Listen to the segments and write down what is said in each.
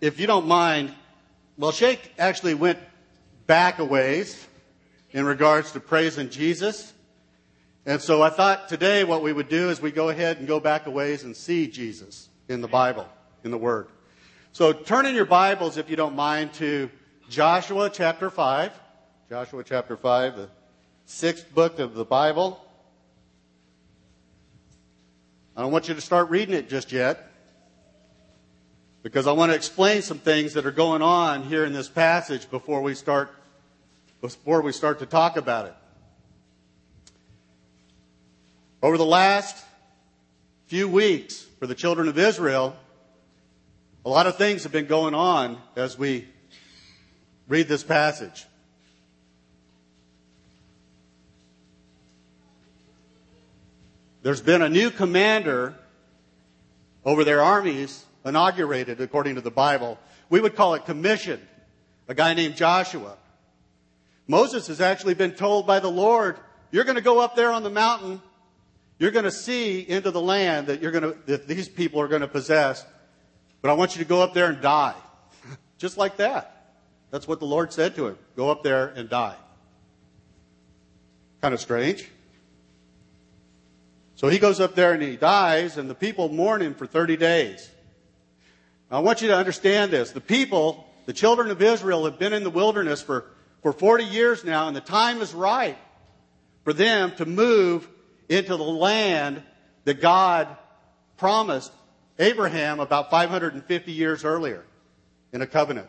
if you don't mind, well, Shake actually went back a ways in regards to praising Jesus. And so I thought today what we would do is we go ahead and go back a ways and see Jesus in the Bible, in the Word. So turn in your Bibles, if you don't mind, to Joshua chapter 5. Joshua chapter 5, the sixth book of the Bible. I don't want you to start reading it just yet because I want to explain some things that are going on here in this passage before we start before we start to talk about it. Over the last few weeks for the children of Israel, a lot of things have been going on as we read this passage. There's been a new commander over their armies inaugurated according to the Bible. We would call it commissioned, a guy named Joshua. Moses has actually been told by the Lord, you're going to go up there on the mountain. You're going to see into the land that you're going to, that these people are going to possess. But I want you to go up there and die. Just like that. That's what the Lord said to him. Go up there and die. Kind of strange. So he goes up there and he dies, and the people mourn him for 30 days. I want you to understand this. The people, the children of Israel, have been in the wilderness for, for 40 years now, and the time is right for them to move into the land that God promised Abraham about 550 years earlier in a covenant.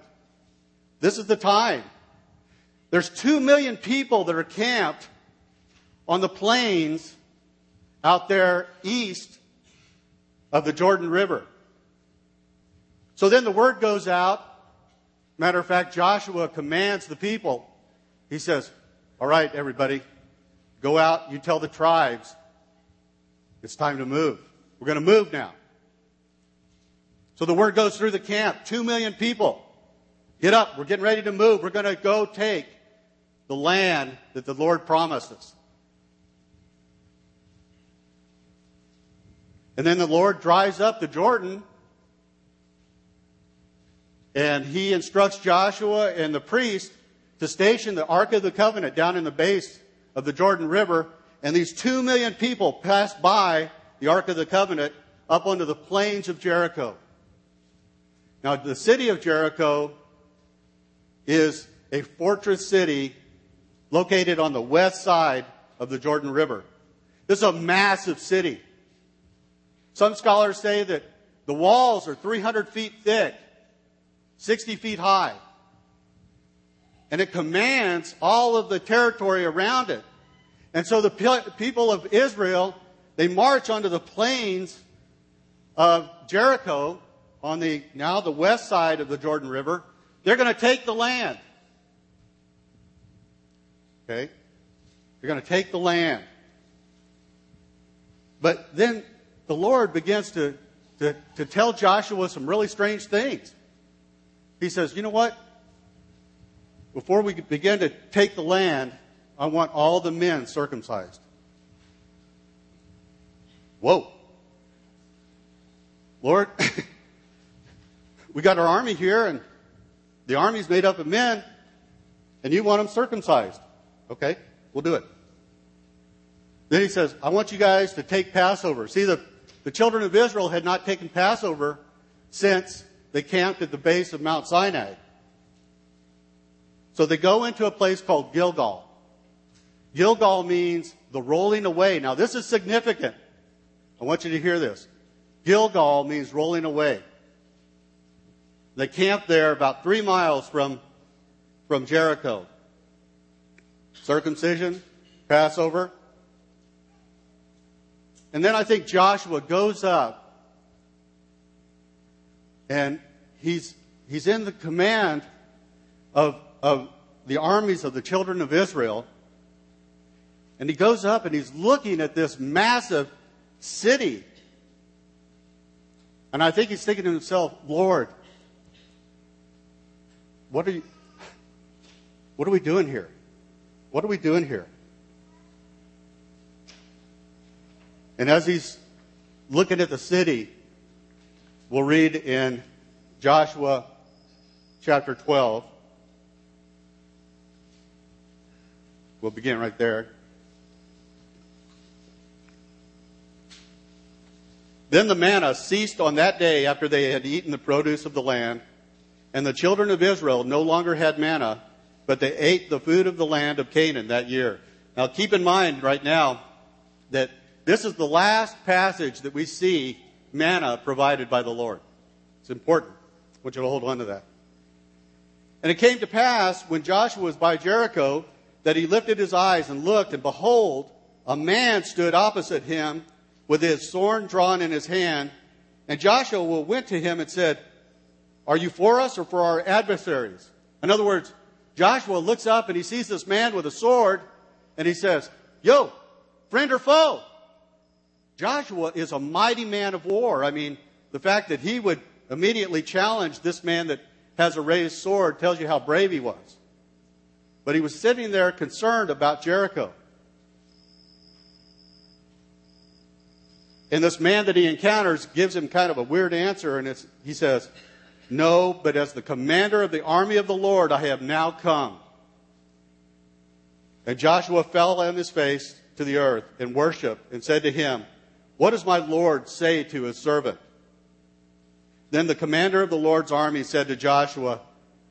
This is the time. There's two million people that are camped on the plains out there east of the Jordan River. So then the word goes out. Matter of fact, Joshua commands the people. He says, All right, everybody, go out. You tell the tribes it's time to move. We're going to move now. So the word goes through the camp. Two million people. Get up. We're getting ready to move. We're going to go take the land that the Lord promised us. And then the Lord dries up the Jordan and he instructs Joshua and the priest to station the Ark of the Covenant down in the base of the Jordan River. And these two million people passed by the Ark of the Covenant up onto the plains of Jericho. Now, the city of Jericho is a fortress city located on the west side of the Jordan River. This is a massive city. Some scholars say that the walls are 300 feet thick, 60 feet high. And it commands all of the territory around it. And so the people of Israel, they march onto the plains of Jericho on the, now the west side of the Jordan River. They're going to take the land. Okay? They're going to take the land. But then the Lord begins to, to, to tell Joshua some really strange things. He says, You know what? Before we begin to take the land, I want all the men circumcised. Whoa. Lord, we got our army here, and the army's made up of men, and you want them circumcised. Okay, we'll do it. Then he says, I want you guys to take Passover. See, the, the children of Israel had not taken Passover since they camped at the base of Mount Sinai. So they go into a place called Gilgal. Gilgal means the rolling away. Now, this is significant. I want you to hear this. Gilgal means rolling away. They camped there about three miles from, from Jericho. Circumcision, Passover, and then I think Joshua goes up and he's, he's in the command of, of the armies of the children of Israel. And he goes up and he's looking at this massive city. And I think he's thinking to himself, Lord, what are you, what are we doing here? What are we doing here? And as he's looking at the city, we'll read in Joshua chapter 12. We'll begin right there. Then the manna ceased on that day after they had eaten the produce of the land, and the children of Israel no longer had manna, but they ate the food of the land of Canaan that year. Now keep in mind right now that this is the last passage that we see manna provided by the Lord. It's important. I want you to hold on to that. And it came to pass when Joshua was by Jericho that he lifted his eyes and looked, and behold, a man stood opposite him with his sword drawn in his hand. And Joshua went to him and said, Are you for us or for our adversaries? In other words, Joshua looks up and he sees this man with a sword and he says, Yo, friend or foe? Joshua is a mighty man of war. I mean, the fact that he would immediately challenge this man that has a raised sword tells you how brave he was. But he was sitting there concerned about Jericho. And this man that he encounters gives him kind of a weird answer, and he says, No, but as the commander of the army of the Lord, I have now come. And Joshua fell on his face to the earth and worshiped and said to him, What does my Lord say to his servant? Then the commander of the Lord's army said to Joshua,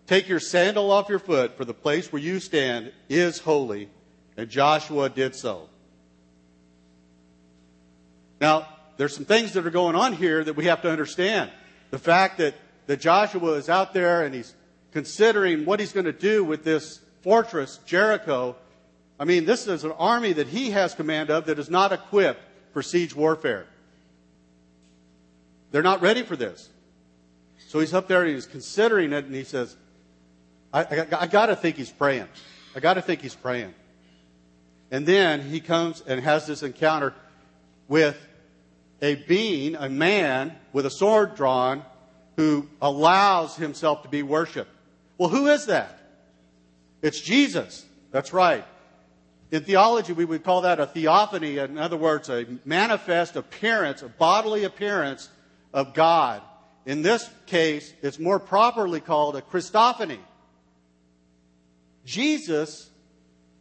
Take your sandal off your foot, for the place where you stand is holy. And Joshua did so. Now, there's some things that are going on here that we have to understand. The fact that, that Joshua is out there and he's considering what he's going to do with this fortress, Jericho. I mean, this is an army that he has command of that is not equipped for siege warfare. They're not ready for this. So he's up there and he's considering it and he says, I, I, I got to think he's praying. I got to think he's praying. And then he comes and has this encounter with a being, a man with a sword drawn, who allows himself to be worshiped. Well, who is that? It's Jesus. That's right. In theology, we would call that a theophany. In other words, a manifest appearance, a bodily appearance of God. In this case, it's more properly called a Christophany. Jesus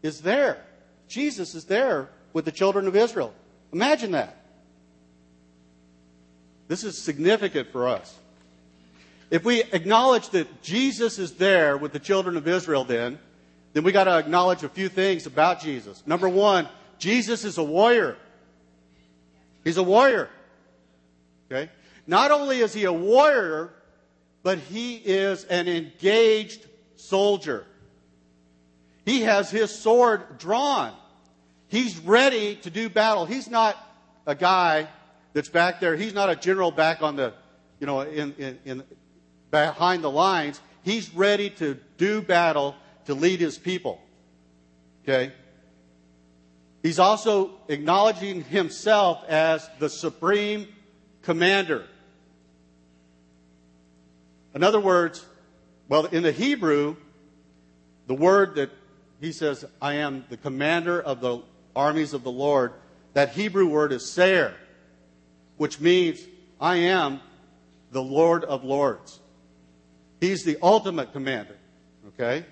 is there. Jesus is there with the children of Israel. Imagine that. This is significant for us. If we acknowledge that Jesus is there with the children of Israel, then, then we got to acknowledge a few things about Jesus. Number one, Jesus is a warrior. He's a warrior. Okay? Not only is he a warrior, but he is an engaged soldier. He has his sword drawn. He's ready to do battle. He's not a guy that's back there. He's not a general back on the, you know, in, in, in behind the lines. He's ready to do battle to lead his people. Okay? He's also acknowledging himself as the supreme commander. In other words, well, in the Hebrew, the word that he says, I am the commander of the armies of the Lord. That Hebrew word is Seir, which means I am the Lord of Lords. He's the ultimate commander. Okay?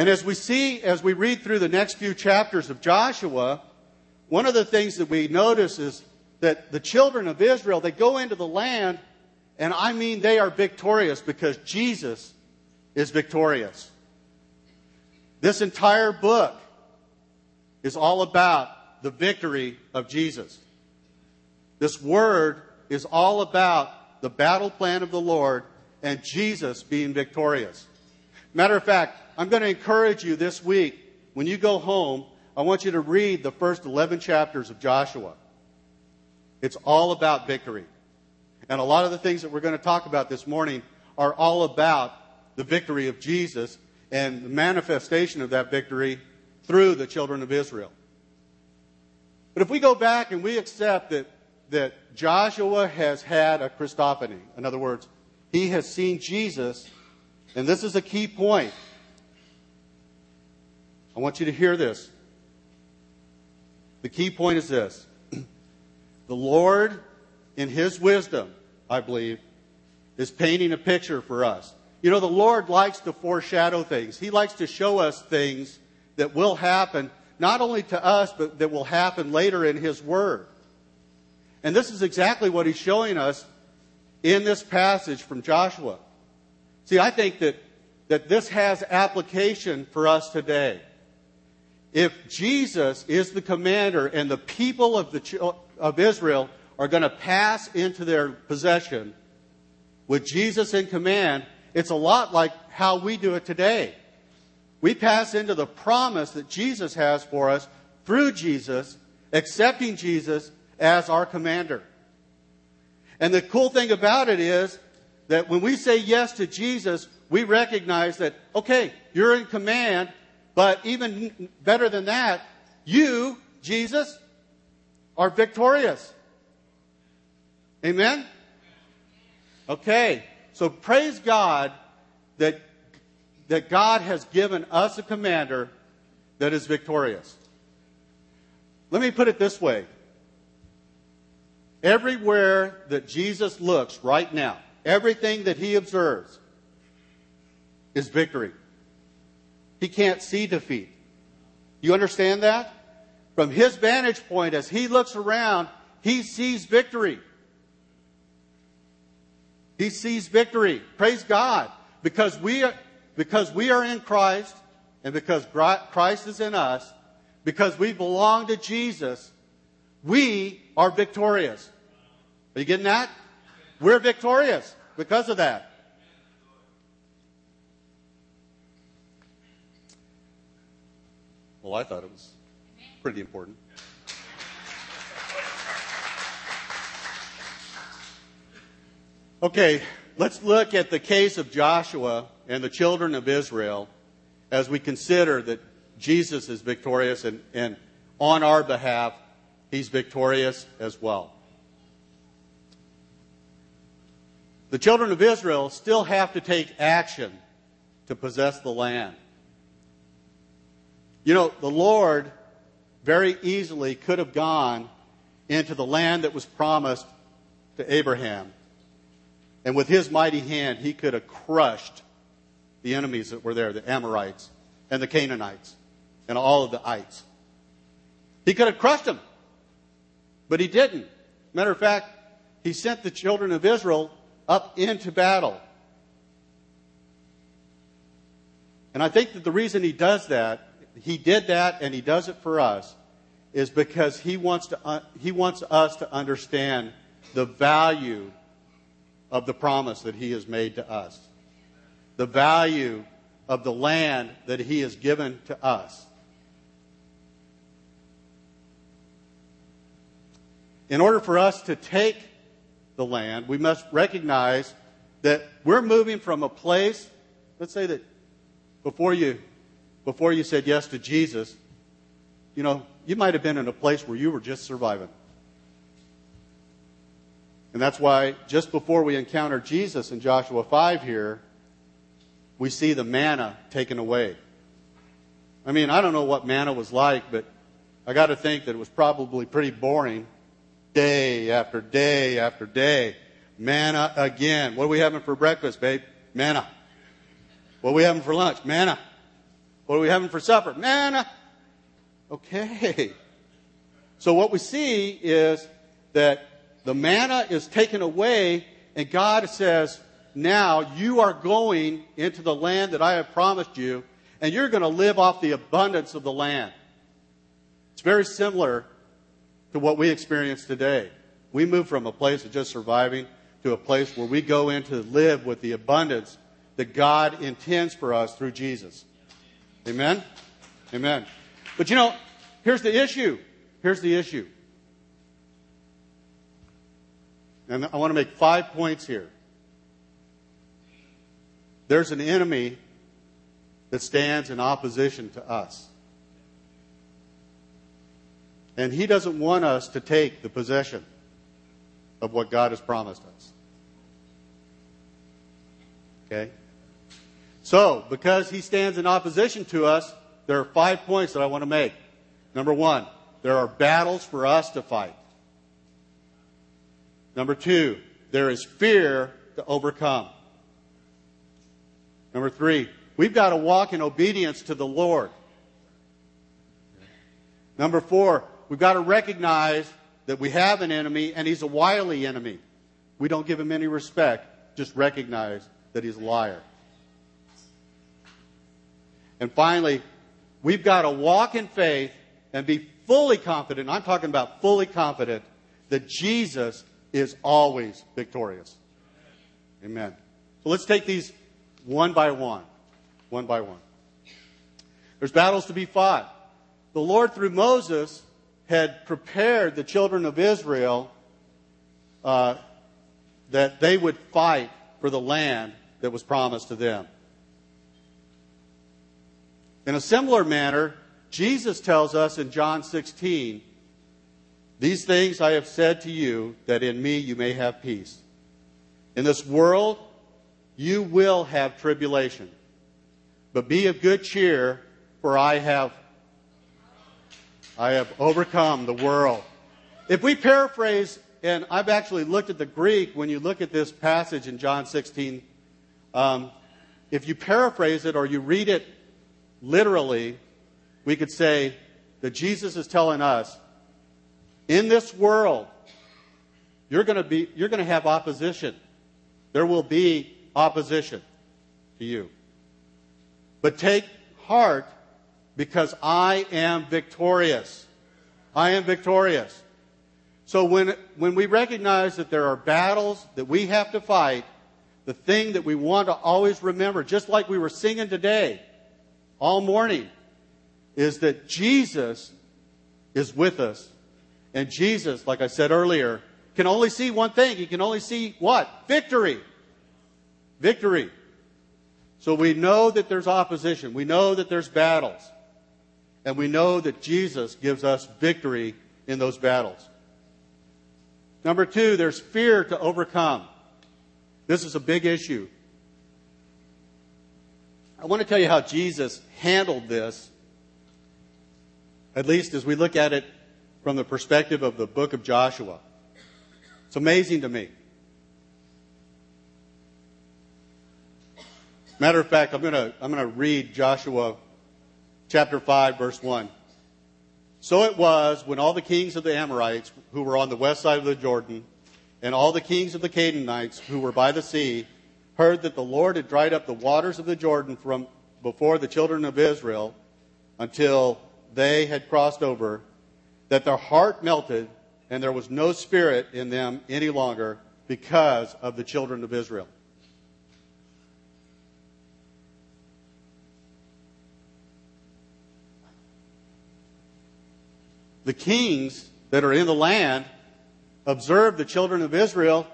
And as we see, as we read through the next few chapters of Joshua, one of the things that we notice is that the children of Israel, they go into the land, and I mean they are victorious because Jesus is victorious. This entire book is all about the victory of Jesus. This word is all about the battle plan of the Lord and Jesus being victorious. Matter of fact, I'm going to encourage you this week, when you go home, I want you to read the first 11 chapters of Joshua. It's all about victory. And a lot of the things that we're going to talk about this morning are all about the victory of Jesus and the manifestation of that victory through the children of Israel. But if we go back and we accept that, that Joshua has had a Christophany, in other words, he has seen Jesus, and this is a key point. I want you to hear this. The key point is this the Lord, in his wisdom, I believe, is painting a picture for us. You know, the Lord likes to foreshadow things. He likes to show us things that will happen, not only to us, but that will happen later in His Word. And this is exactly what He's showing us in this passage from Joshua. See, I think that, that this has application for us today. If Jesus is the commander and the people of, the, of Israel are going to pass into their possession with Jesus in command, it's a lot like how we do it today. We pass into the promise that Jesus has for us through Jesus, accepting Jesus as our commander. And the cool thing about it is that when we say yes to Jesus, we recognize that, okay, you're in command, but even better than that, you, Jesus, are victorious. Amen? Okay, so praise God that, that God has given us a commander that is victorious. Let me put it this way. Everywhere that Jesus looks right now, everything that he observes is victory. He can't see defeat. You understand that? From his vantage point, as he looks around, he sees victory. He sees victory. Praise God. Because we are, because we are in Christ and because Christ is in us, because we belong to Jesus, we are victorious. Are you getting that? We're victorious because of that. Well, I thought it was pretty important. Okay, let's look at the case of Joshua and the children of Israel as we consider that Jesus is victorious and, and on our behalf, he's victorious as well. The children of Israel still have to take action to possess the land. You know, the Lord very easily could have gone into the land that was promised to Abraham. And with his mighty hand, he could have crushed the enemies that were there, the Amorites and the Canaanites and all of the ites. He could have crushed them, but he didn't. Matter of fact, he sent the children of Israel up into battle. And I think that the reason he does that he did that and he does it for us is because he wants to uh, he wants us to understand the value of the promise that he has made to us. The value of the land that he has given to us. In order for us to take the land, we must recognize that we're moving from a place, let's say that before you before you said yes to Jesus, you know, you might have been in a place where you were just surviving. And that's why just before we encounter Jesus in Joshua 5 here, we see the manna taken away. I mean, I don't know what manna was like, but I got to think that it was probably pretty boring day after day after day. Manna again. What are we having for breakfast, babe? Manna. What are we having for lunch? Manna. What are we having for supper? Manna. Okay. So what we see is that the manna is taken away and God says, now you are going into the land that I have promised you and you're going to live off the abundance of the land. It's very similar to what we experience today. We move from a place of just surviving to a place where we go in to live with the abundance that God intends for us through Jesus. Amen? Amen. But you know, here's the issue. Here's the issue. And I want to make five points here. There's an enemy that stands in opposition to us. And he doesn't want us to take the possession of what God has promised us. Okay? So, because he stands in opposition to us, there are five points that I want to make. Number one, there are battles for us to fight. Number two, there is fear to overcome. Number three, we've got to walk in obedience to the Lord. Number four, we've got to recognize that we have an enemy and he's a wily enemy. We don't give him any respect, just recognize that he's a liar. And finally, we've got to walk in faith and be fully confident. I'm talking about fully confident that Jesus is always victorious. Amen. So let's take these one by one. One by one. There's battles to be fought. The Lord, through Moses, had prepared the children of Israel uh, that they would fight for the land that was promised to them. In a similar manner, Jesus tells us in John 16, These things I have said to you, that in me you may have peace. In this world, you will have tribulation. But be of good cheer, for I have I have overcome the world. If we paraphrase, and I've actually looked at the Greek when you look at this passage in John 16, um, if you paraphrase it or you read it literally, we could say that Jesus is telling us, in this world, you're going to be, you're going to have opposition. There will be opposition to you. But take heart because I am victorious. I am victorious. So when, when we recognize that there are battles that we have to fight, the thing that we want to always remember, just like we were singing today, all morning, is that Jesus is with us. And Jesus, like I said earlier, can only see one thing. He can only see what? Victory. Victory. So we know that there's opposition. We know that there's battles. And we know that Jesus gives us victory in those battles. Number two, there's fear to overcome. This is a big issue. I want to tell you how Jesus handled this, at least as we look at it from the perspective of the book of Joshua. It's amazing to me. Matter of fact, I'm going to, I'm going to read Joshua chapter 5, verse 1. So it was when all the kings of the Amorites who were on the west side of the Jordan and all the kings of the Canaanites who were by the sea heard that the Lord had dried up the waters of the Jordan from before the children of Israel until they had crossed over, that their heart melted and there was no spirit in them any longer because of the children of Israel. the kings that are in the land observe the children of Israel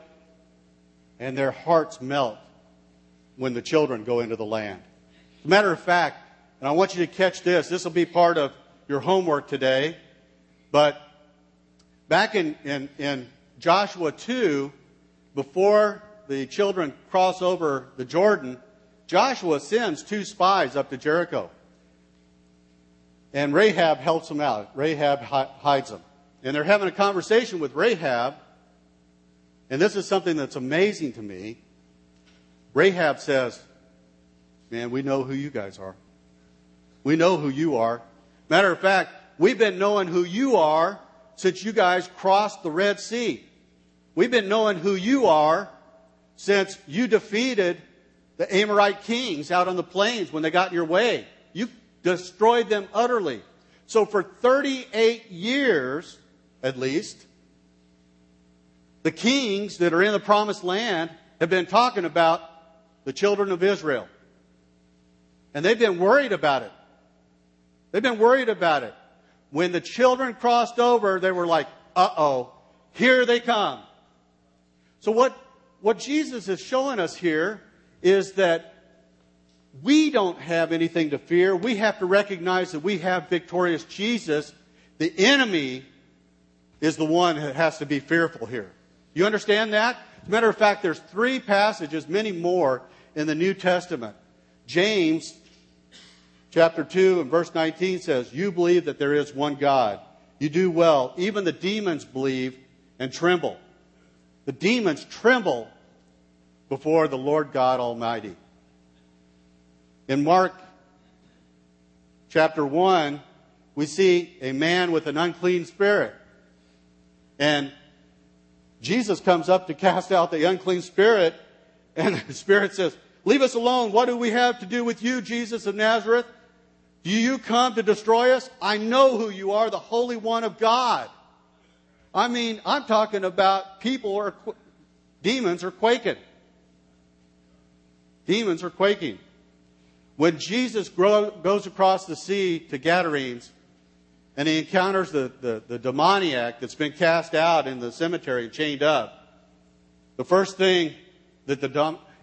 and their hearts melt when the children go into the land. As a matter of fact, and I want you to catch this, this will be part of your homework today, but back in, in, in Joshua 2, before the children cross over the Jordan, Joshua sends two spies up to Jericho. And Rahab helps them out. Rahab hides them. And they're having a conversation with Rahab. And this is something that's amazing to me. Rahab says, Man, we know who you guys are. We know who you are. Matter of fact, we've been knowing who you are since you guys crossed the Red Sea. We've been knowing who you are since you defeated the Amorite kings out on the plains when they got in your way. You destroyed them utterly. So for 38 years, at least, the kings that are in the promised land have been talking about the children of Israel. And they've been worried about it. They've been worried about it. When the children crossed over, they were like, uh oh, here they come. So what, what Jesus is showing us here is that we don't have anything to fear. We have to recognize that we have victorious Jesus. The enemy is the one that has to be fearful here. You understand that? As a matter of fact, there's three passages, many more, in the New Testament. James chapter 2 and verse 19 says, You believe that there is one God. You do well. Even the demons believe and tremble. The demons tremble before the Lord God Almighty. In Mark chapter 1, we see a man with an unclean spirit. And Jesus comes up to cast out the unclean spirit, and the spirit says, Leave us alone. What do we have to do with you, Jesus of Nazareth? Do you come to destroy us? I know who you are, the Holy One of God. I mean, I'm talking about people or demons are quaking. Demons are quaking. When Jesus grow, goes across the sea to Gadarenes and he encounters the, the, the demoniac that's been cast out in the cemetery and chained up, the first thing that the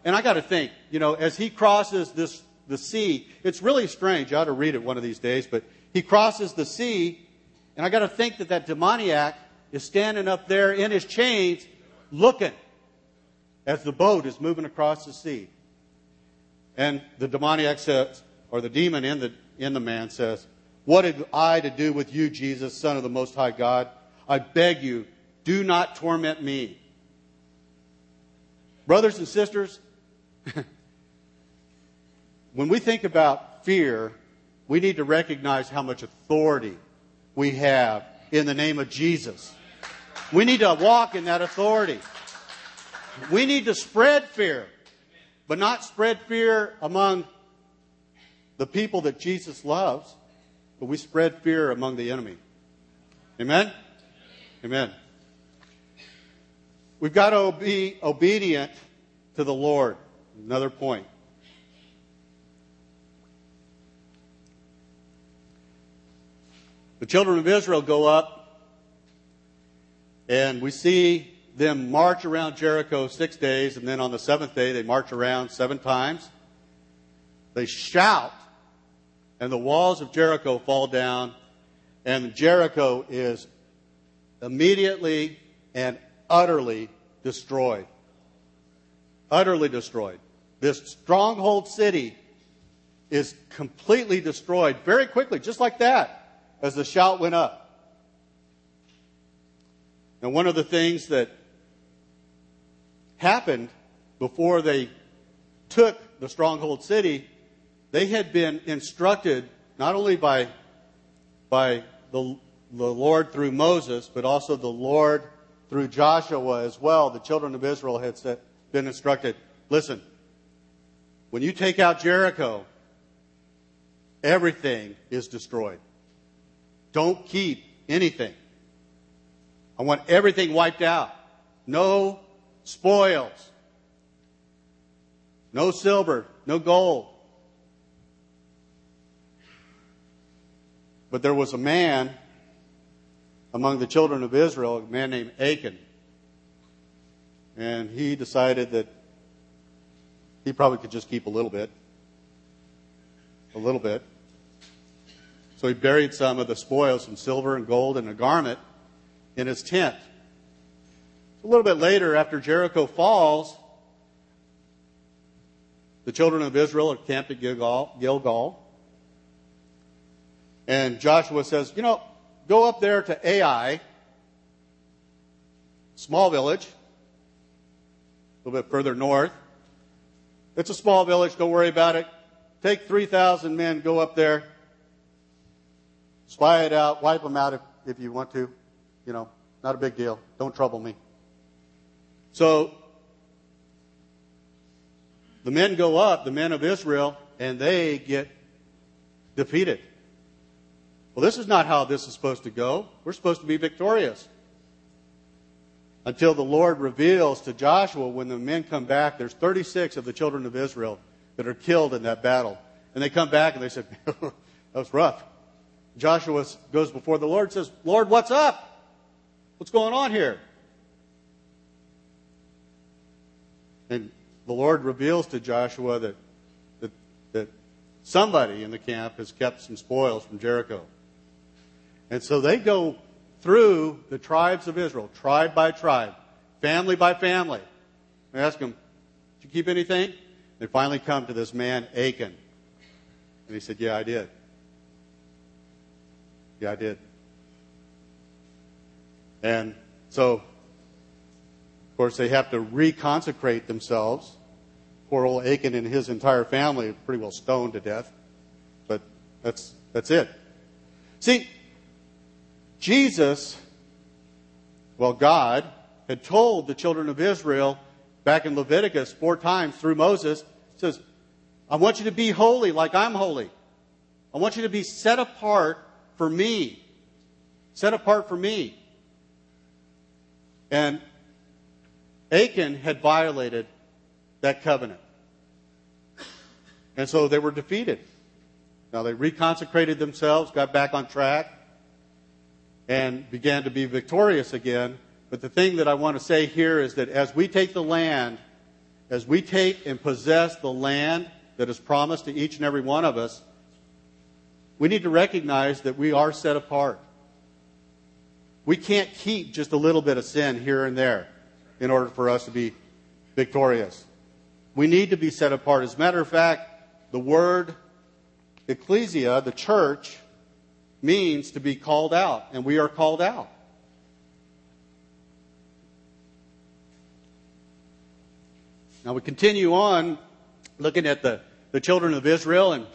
and I got to think, you know, as he crosses this the sea, it's really strange. I ought to read it one of these days, but he crosses the sea, and I got to think that that demoniac is standing up there in his chains, looking as the boat is moving across the sea. And the demoniac says, or the demon in the, in the man says, What have I to do with you, Jesus, Son of the Most High God? I beg you, do not torment me. Brothers and sisters, when we think about fear, we need to recognize how much authority we have in the name of Jesus. We need to walk in that authority. We need to spread fear but not spread fear among the people that Jesus loves, but we spread fear among the enemy. Amen? Amen. We've got to be obedient to the Lord. Another point. The children of Israel go up, and we see them march around Jericho six days, and then on the seventh day, they march around seven times. They shout, and the walls of Jericho fall down, and Jericho is immediately and utterly destroyed. Utterly destroyed. This stronghold city is completely destroyed very quickly, just like that, as the shout went up. And one of the things that happened before they took the stronghold city, they had been instructed not only by, by the, the Lord through Moses, but also the Lord through Joshua as well. The children of Israel had said, been instructed listen, when you take out Jericho, everything is destroyed. Don't keep anything. I want everything wiped out. No spoils. No silver, no gold. But there was a man among the children of Israel, a man named Achan. And he decided that he probably could just keep a little bit. A little bit. So he buried some of the spoils, some silver and gold in a garment in his tent. A little bit later, after Jericho falls, the children of Israel are camped at Gilgal, Gilgal. And Joshua says, You know, go up there to Ai, small village, a little bit further north. It's a small village, don't worry about it. Take 3,000 men, go up there, spy it out, wipe them out if, if you want to. You know, not a big deal. Don't trouble me. So the men go up, the men of Israel, and they get defeated. Well, this is not how this is supposed to go. We're supposed to be victorious. Until the Lord reveals to Joshua when the men come back, there's 36 of the children of Israel that are killed in that battle. And they come back and they said, that was rough. Joshua goes before the Lord and says, Lord, what's up? What's going on here? And the Lord reveals to Joshua that, that, that somebody in the camp has kept some spoils from Jericho. And so they go through the tribes of Israel, tribe by tribe, family by family. They ask them, Did you keep anything? They finally come to this man, Achan. And he said, Yeah, I did. Yeah, I did. And so Of course, they have to reconsecrate themselves. Poor old Achan and his entire family are pretty well stoned to death. But that's, that's it. See, Jesus, well, God, had told the children of Israel back in Leviticus four times through Moses, says, I want you to be holy like I'm holy. I want you to be set apart for me. Set apart for me. And Achan had violated that covenant. And so they were defeated. Now they reconsecrated themselves, got back on track, and began to be victorious again. But the thing that I want to say here is that as we take the land, as we take and possess the land that is promised to each and every one of us, we need to recognize that we are set apart. We can't keep just a little bit of sin here and there in order for us to be victorious. We need to be set apart. As a matter of fact, the word ecclesia, the church, means to be called out, and we are called out. Now we continue on looking at the, the children of Israel and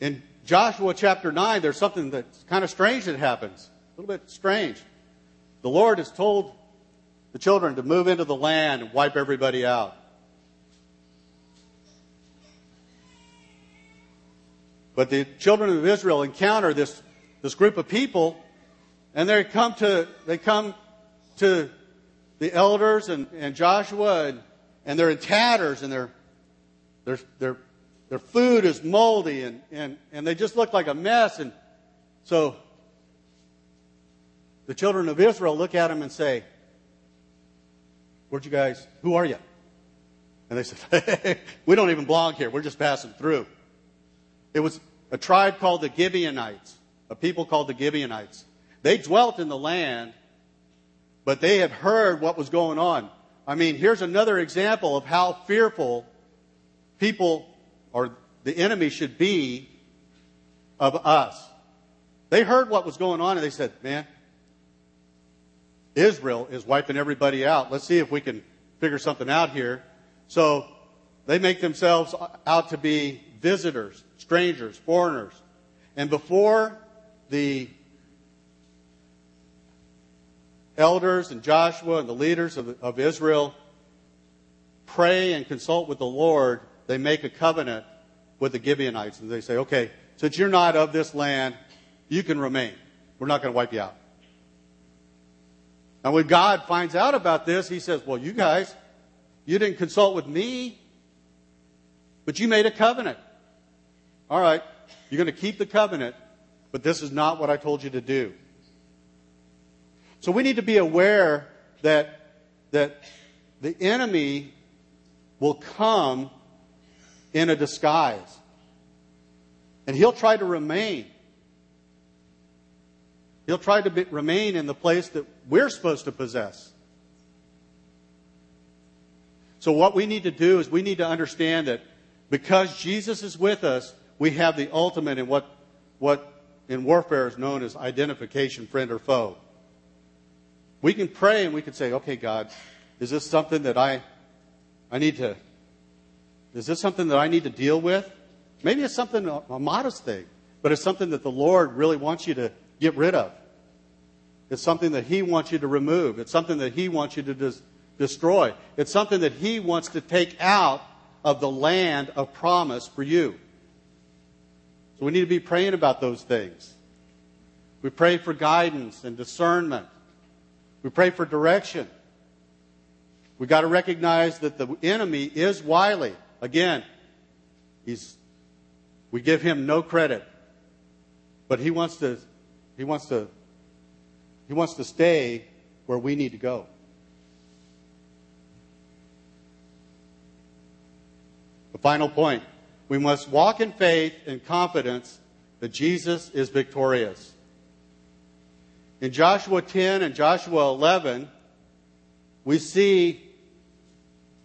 in Joshua chapter 9, there's something that's kind of strange that happens. A little bit strange. The Lord has told the children to move into the land and wipe everybody out. But the children of Israel encounter this, this group of people, and they come to, they come to the elders and, and Joshua, and, and they're in tatters, and they're, they're, they're, their food is moldy, and, and, and they just look like a mess. And so the children of Israel look at them and say, Where'd you guys, who are you? And they said, We don't even belong here. We're just passing through. It was a tribe called the Gibeonites, a people called the Gibeonites. They dwelt in the land, but they had heard what was going on. I mean, here's another example of how fearful people or the enemy should be of us. They heard what was going on and they said, Man, Israel is wiping everybody out. Let's see if we can figure something out here. So they make themselves out to be visitors, strangers, foreigners. And before the elders and Joshua and the leaders of, of Israel pray and consult with the Lord, they make a covenant with the Gibeonites. And they say, okay, since you're not of this land, you can remain. We're not going to wipe you out. And when God finds out about this, he says, Well, you guys, you didn't consult with me, but you made a covenant. All right, you're going to keep the covenant, but this is not what I told you to do. So we need to be aware that, that the enemy will come in a disguise. And he'll try to remain He'll try to be, remain in the place that we're supposed to possess. So, what we need to do is we need to understand that because Jesus is with us, we have the ultimate in what, what in warfare is known as identification, friend or foe. We can pray and we can say, okay, God, is this something that I, I need to, is this something that I need to deal with? Maybe it's something, a modest thing, but it's something that the Lord really wants you to get rid of. It's something that He wants you to remove. It's something that He wants you to des- destroy. It's something that He wants to take out of the land of promise for you. So we need to be praying about those things. We pray for guidance and discernment. We pray for direction. We've got to recognize that the enemy is wily. Again, he's, we give him no credit. But he wants to he wants to he wants to stay where we need to go. The final point. We must walk in faith and confidence that Jesus is victorious. In Joshua 10 and Joshua 11, we see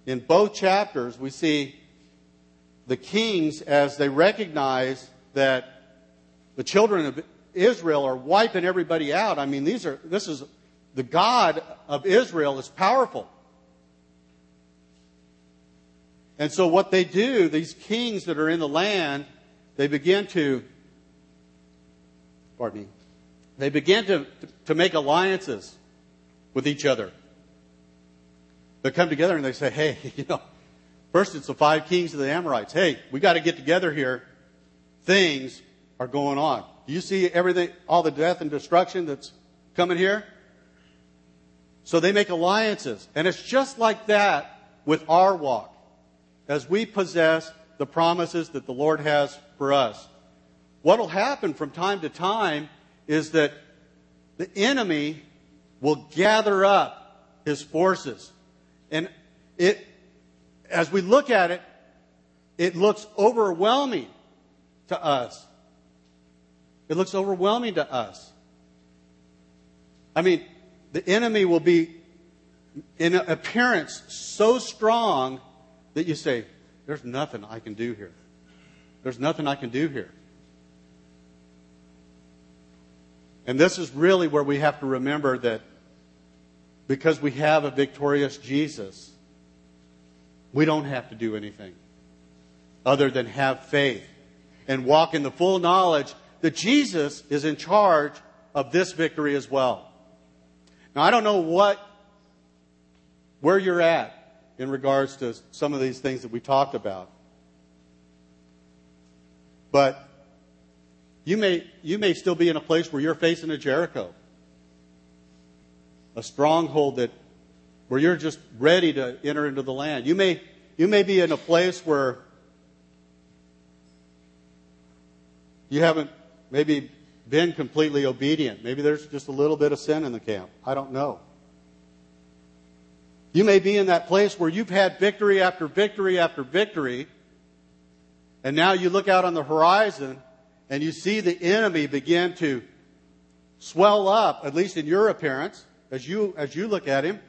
in both chapters, we see the kings as they recognize that the children of Israel are wiping everybody out. I mean, these are, this is the God of Israel is powerful. And so what they do, these kings that are in the land, they begin to, pardon me, they begin to, to make alliances with each other. They come together and they say, hey, you know, first it's the five kings of the Amorites. Hey, we got to get together here. Things are going on. Do you see everything, all the death and destruction that's coming here? So they make alliances. And it's just like that with our walk as we possess the promises that the Lord has for us. What will happen from time to time is that the enemy will gather up his forces. And it, as we look at it, it looks overwhelming to us. It looks overwhelming to us. I mean, the enemy will be in appearance so strong that you say, There's nothing I can do here. There's nothing I can do here. And this is really where we have to remember that because we have a victorious Jesus, we don't have to do anything other than have faith and walk in the full knowledge that Jesus is in charge of this victory as well. Now, I don't know what, where you're at in regards to some of these things that we talked about. But you may, you may still be in a place where you're facing a Jericho, a stronghold that, where you're just ready to enter into the land. You may, you may be in a place where you haven't maybe been completely obedient. Maybe there's just a little bit of sin in the camp. I don't know. You may be in that place where you've had victory after victory after victory, and now you look out on the horizon and you see the enemy begin to swell up, at least in your appearance, as you, as you look at him,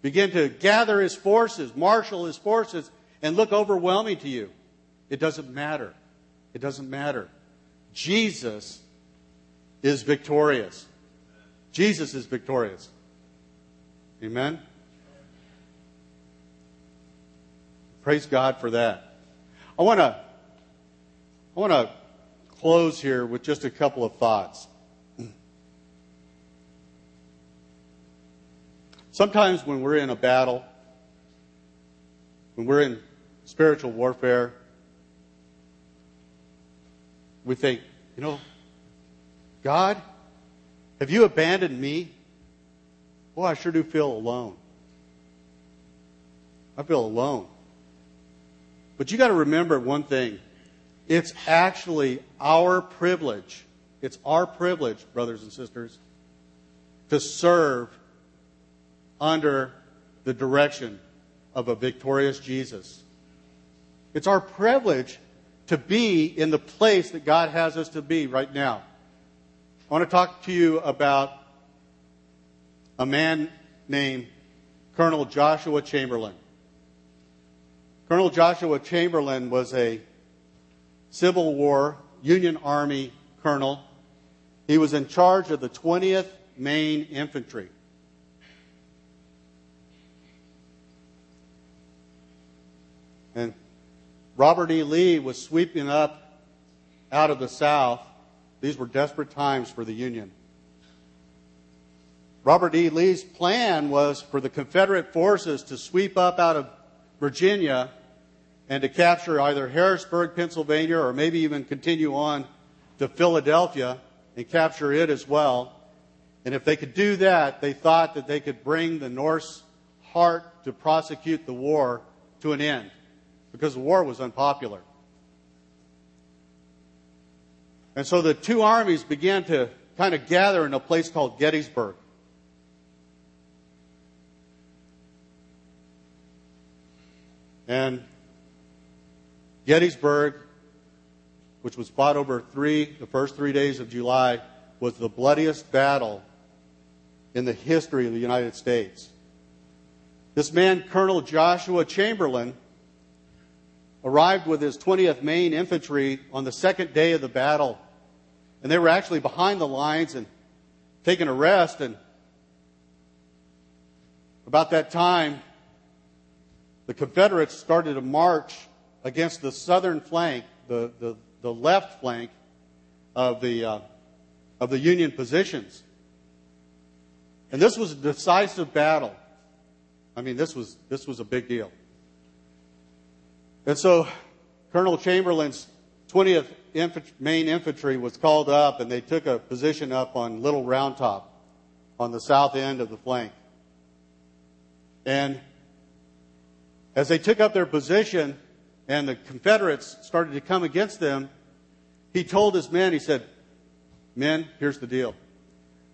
begin to gather his forces, marshal his forces, and look overwhelming to you. It doesn't matter. It doesn't matter. Jesus is victorious. Jesus is victorious. Amen? Praise God for that. I want to I want to close here with just a couple of thoughts. Sometimes when we're in a battle, when we're in spiritual warfare, we think, you know, God, have you abandoned me? Boy, I sure do feel alone. I feel alone. But you got to remember one thing. It's actually our privilege. It's our privilege, brothers and sisters, to serve under the direction of a victorious Jesus. It's our privilege to be in the place that God has us to be right now. I want to talk to you about a man named Colonel Joshua Chamberlain. Colonel Joshua Chamberlain was a Civil War Union Army colonel. He was in charge of the 20th Maine Infantry. And Robert E. Lee was sweeping up out of the South. These were desperate times for the Union. Robert E. Lee's plan was for the Confederate forces to sweep up out of Virginia and to capture either Harrisburg, Pennsylvania, or maybe even continue on to Philadelphia and capture it as well. And if they could do that, they thought that they could bring the North's heart to prosecute the war to an end because the war was unpopular. And so the two armies began to kind of gather in a place called Gettysburg. And Gettysburg, which was fought over three, the first three days of July, was the bloodiest battle in the history of the United States. This man, Colonel Joshua Chamberlain, arrived with his 20th Maine Infantry on the second day of the battle. And they were actually behind the lines and taking a rest. And about that time, the Confederates started a march against the southern flank, the, the, the left flank of the, uh, of the Union positions. And this was a decisive battle. I mean, this was, this was a big deal. And so Colonel Chamberlain's 20th Infant- Maine Infantry was called up, and they took a position up on Little Round Top on the south end of the flank. And as they took up their position and the Confederates started to come against them, he told his men, he said, Men, here's the deal.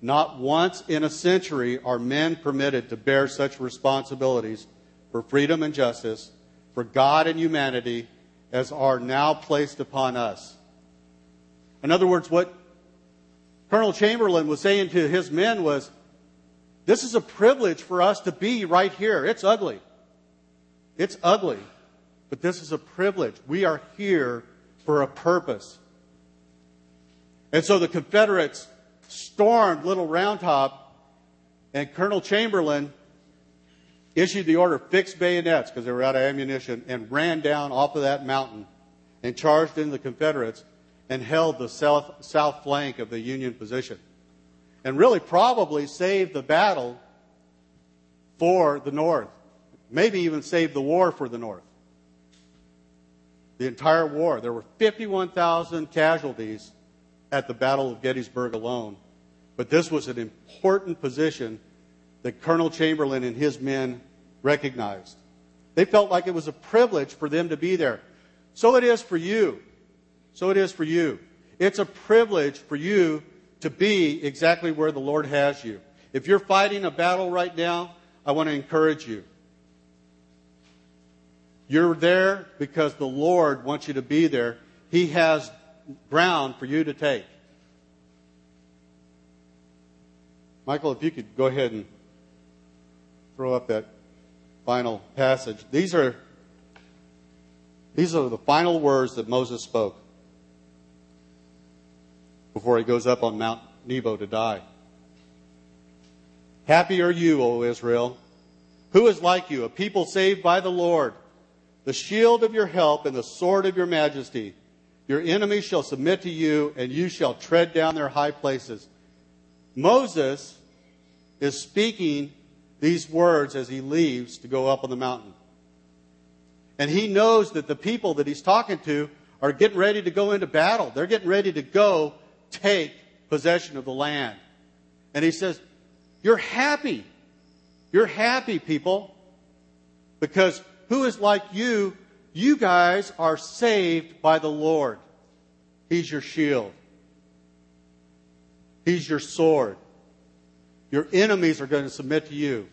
Not once in a century are men permitted to bear such responsibilities for freedom and justice, for God and humanity, as are now placed upon us. In other words, what Colonel Chamberlain was saying to his men was, this is a privilege for us to be right here. It's ugly. It's ugly. But this is a privilege. We are here for a purpose. And so the Confederates stormed Little Round Top, and Colonel Chamberlain issued the order fix bayonets because they were out of ammunition and ran down off of that mountain and charged in the Confederates and held the south, south flank of the Union position. And really probably saved the battle for the North. Maybe even saved the war for the North. The entire war. There were 51,000 casualties at the Battle of Gettysburg alone. But this was an important position that Colonel Chamberlain and his men recognized. They felt like it was a privilege for them to be there. So it is for you. So it is for you. It's a privilege for you to be exactly where the Lord has you. If you're fighting a battle right now, I want to encourage you. You're there because the Lord wants you to be there. He has ground for you to take. Michael, if you could go ahead and throw up that final passage. These are, these are the final words that Moses spoke before he goes up on Mount Nebo to die. Happy are you, O Israel. Who is like you, a people saved by the Lord, the shield of your help and the sword of your majesty? Your enemies shall submit to you, and you shall tread down their high places. Moses is speaking these words as he leaves to go up on the mountain. And he knows that the people that he's talking to are getting ready to go into battle. They're getting ready to go take possession of the land. And he says, You're happy. You're happy, people. Because who is like you? You guys are saved by the Lord. He's your shield. He's your sword. Your enemies are going to submit to you.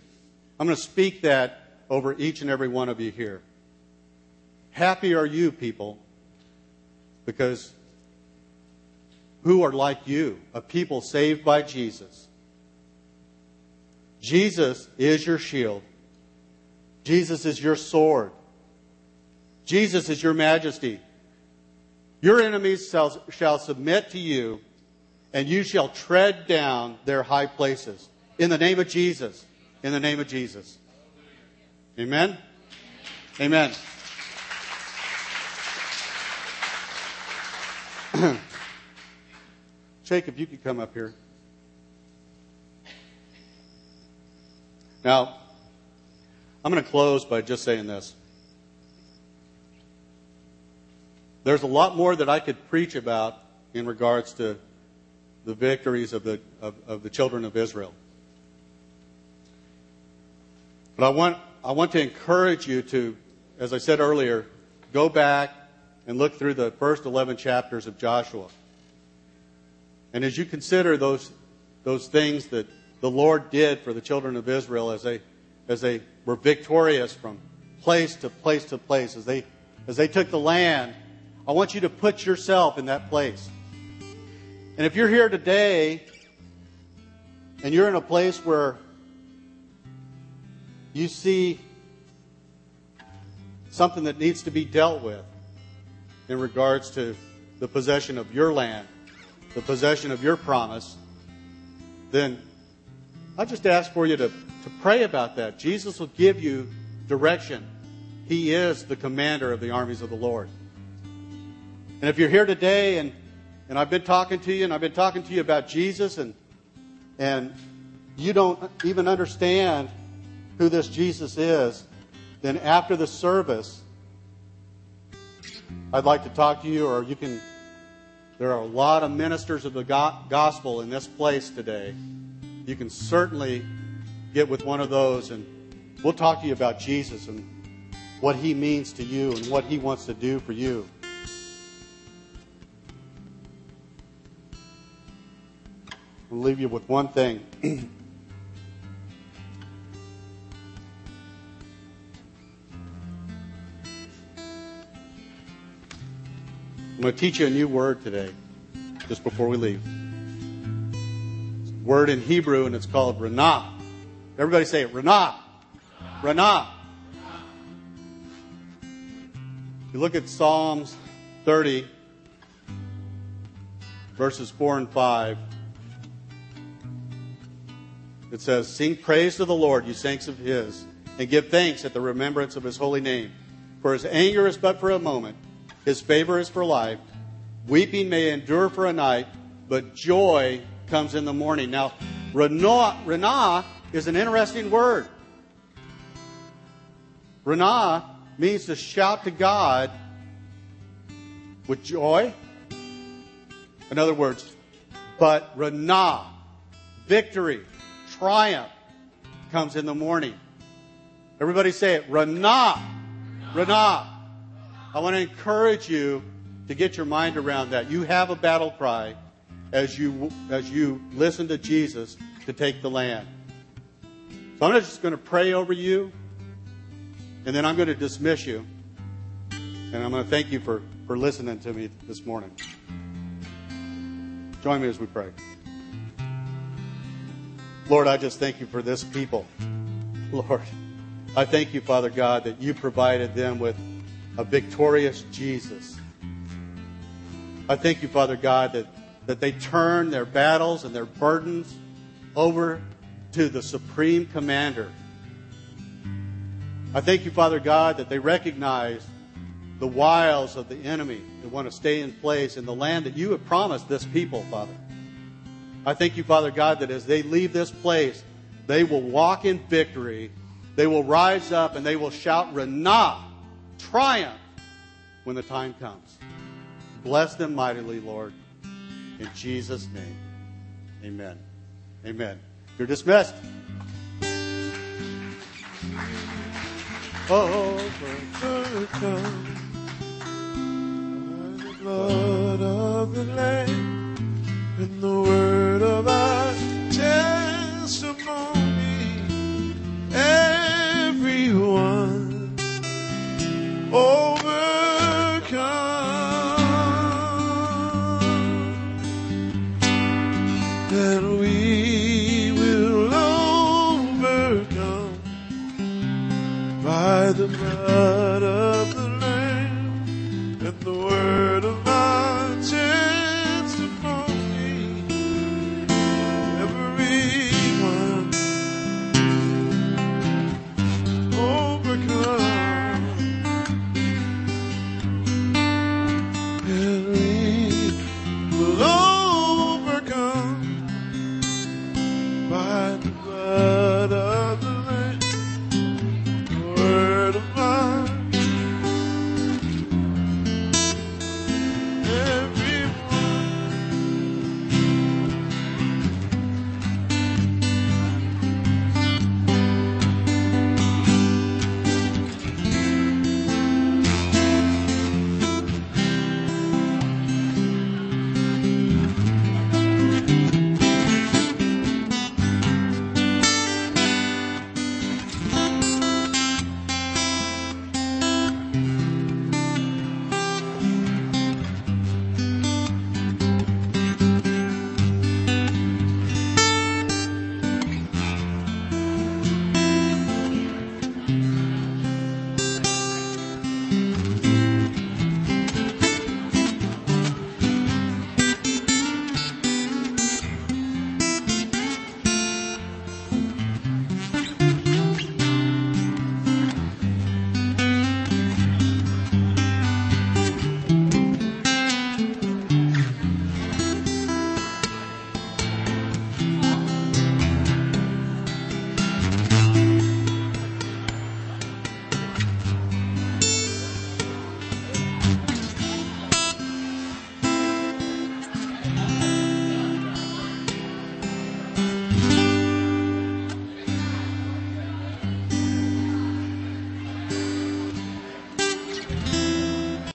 I'm going to speak that over each and every one of you here. Happy are you, people, because who are like you, a people saved by Jesus? Jesus is your shield. Jesus is your sword. Jesus is your majesty. Your enemies shall, shall submit to you and you shall tread down their high places. In the name of Jesus. In the name of Jesus. Amen? Amen. Jacob, you could come up here. Now, I'm going to close by just saying this. There's a lot more that I could preach about in regards to the victories of the, of, of the children of Israel. But I want, I want to encourage you to, as I said earlier, go back and look through the first 11 chapters of Joshua. And as you consider those, those things that the Lord did for the children of Israel as they, as they were victorious from place to place to place, as they, as they took the land, I want you to put yourself in that place. And if you're here today and you're in a place where you see something that needs to be dealt with in regards to the possession of your land, the possession of your promise, then I just ask for you to to pray about that. Jesus will give you direction. He is the commander of the armies of the Lord. And if you're here today and, and I've been talking to you and I've been talking to you about Jesus and, and you don't even understand who this Jesus is, then after the service, I'd like to talk to you, or you can. There are a lot of ministers of the gospel in this place today. You can certainly get with one of those, and we'll talk to you about Jesus and what he means to you and what he wants to do for you. I'll leave you with one thing. I'm going to teach you a new word today, just before we leave. Word in Hebrew, and it's called ranah. Everybody say it. Ranah. You look at Psalms 30, verses 4 and 5. It says, Sing praise to the Lord, you saints of his, and give thanks at the remembrance of his holy name. For his anger is but for a moment his favor is for life. Weeping may endure for a night, but joy comes in the morning. Now, ranah is an interesting word. Ranah means to shout to God with joy. In other words, but ranah, victory, triumph, comes in the morning. Everybody say it. Ranah. Ranah. I want to encourage you to get your mind around that. You have a battle cry as you, as you listen to Jesus to take the land. So I'm just going to pray over you, and then I'm going to dismiss you. And I'm going to thank you for, for listening to me this morning. Join me as we pray. Lord, I just thank you for this people. Lord, I thank you, Father God, that you provided them with a victorious Jesus. I thank you, Father God, that, that they turn their battles and their burdens over to the supreme commander. I thank you, Father God, that they recognize the wiles of the enemy that want to stay in place in the land that you have promised this people, Father. I thank you, Father God, that as they leave this place, they will walk in victory. They will rise up and they will shout, Ranah, triumph when the time comes. Bless them mightily, Lord. In Jesus' name. Amen. Amen. You're dismissed. The blood of the Lamb and the word of our testimony. Everyone overcome. Blood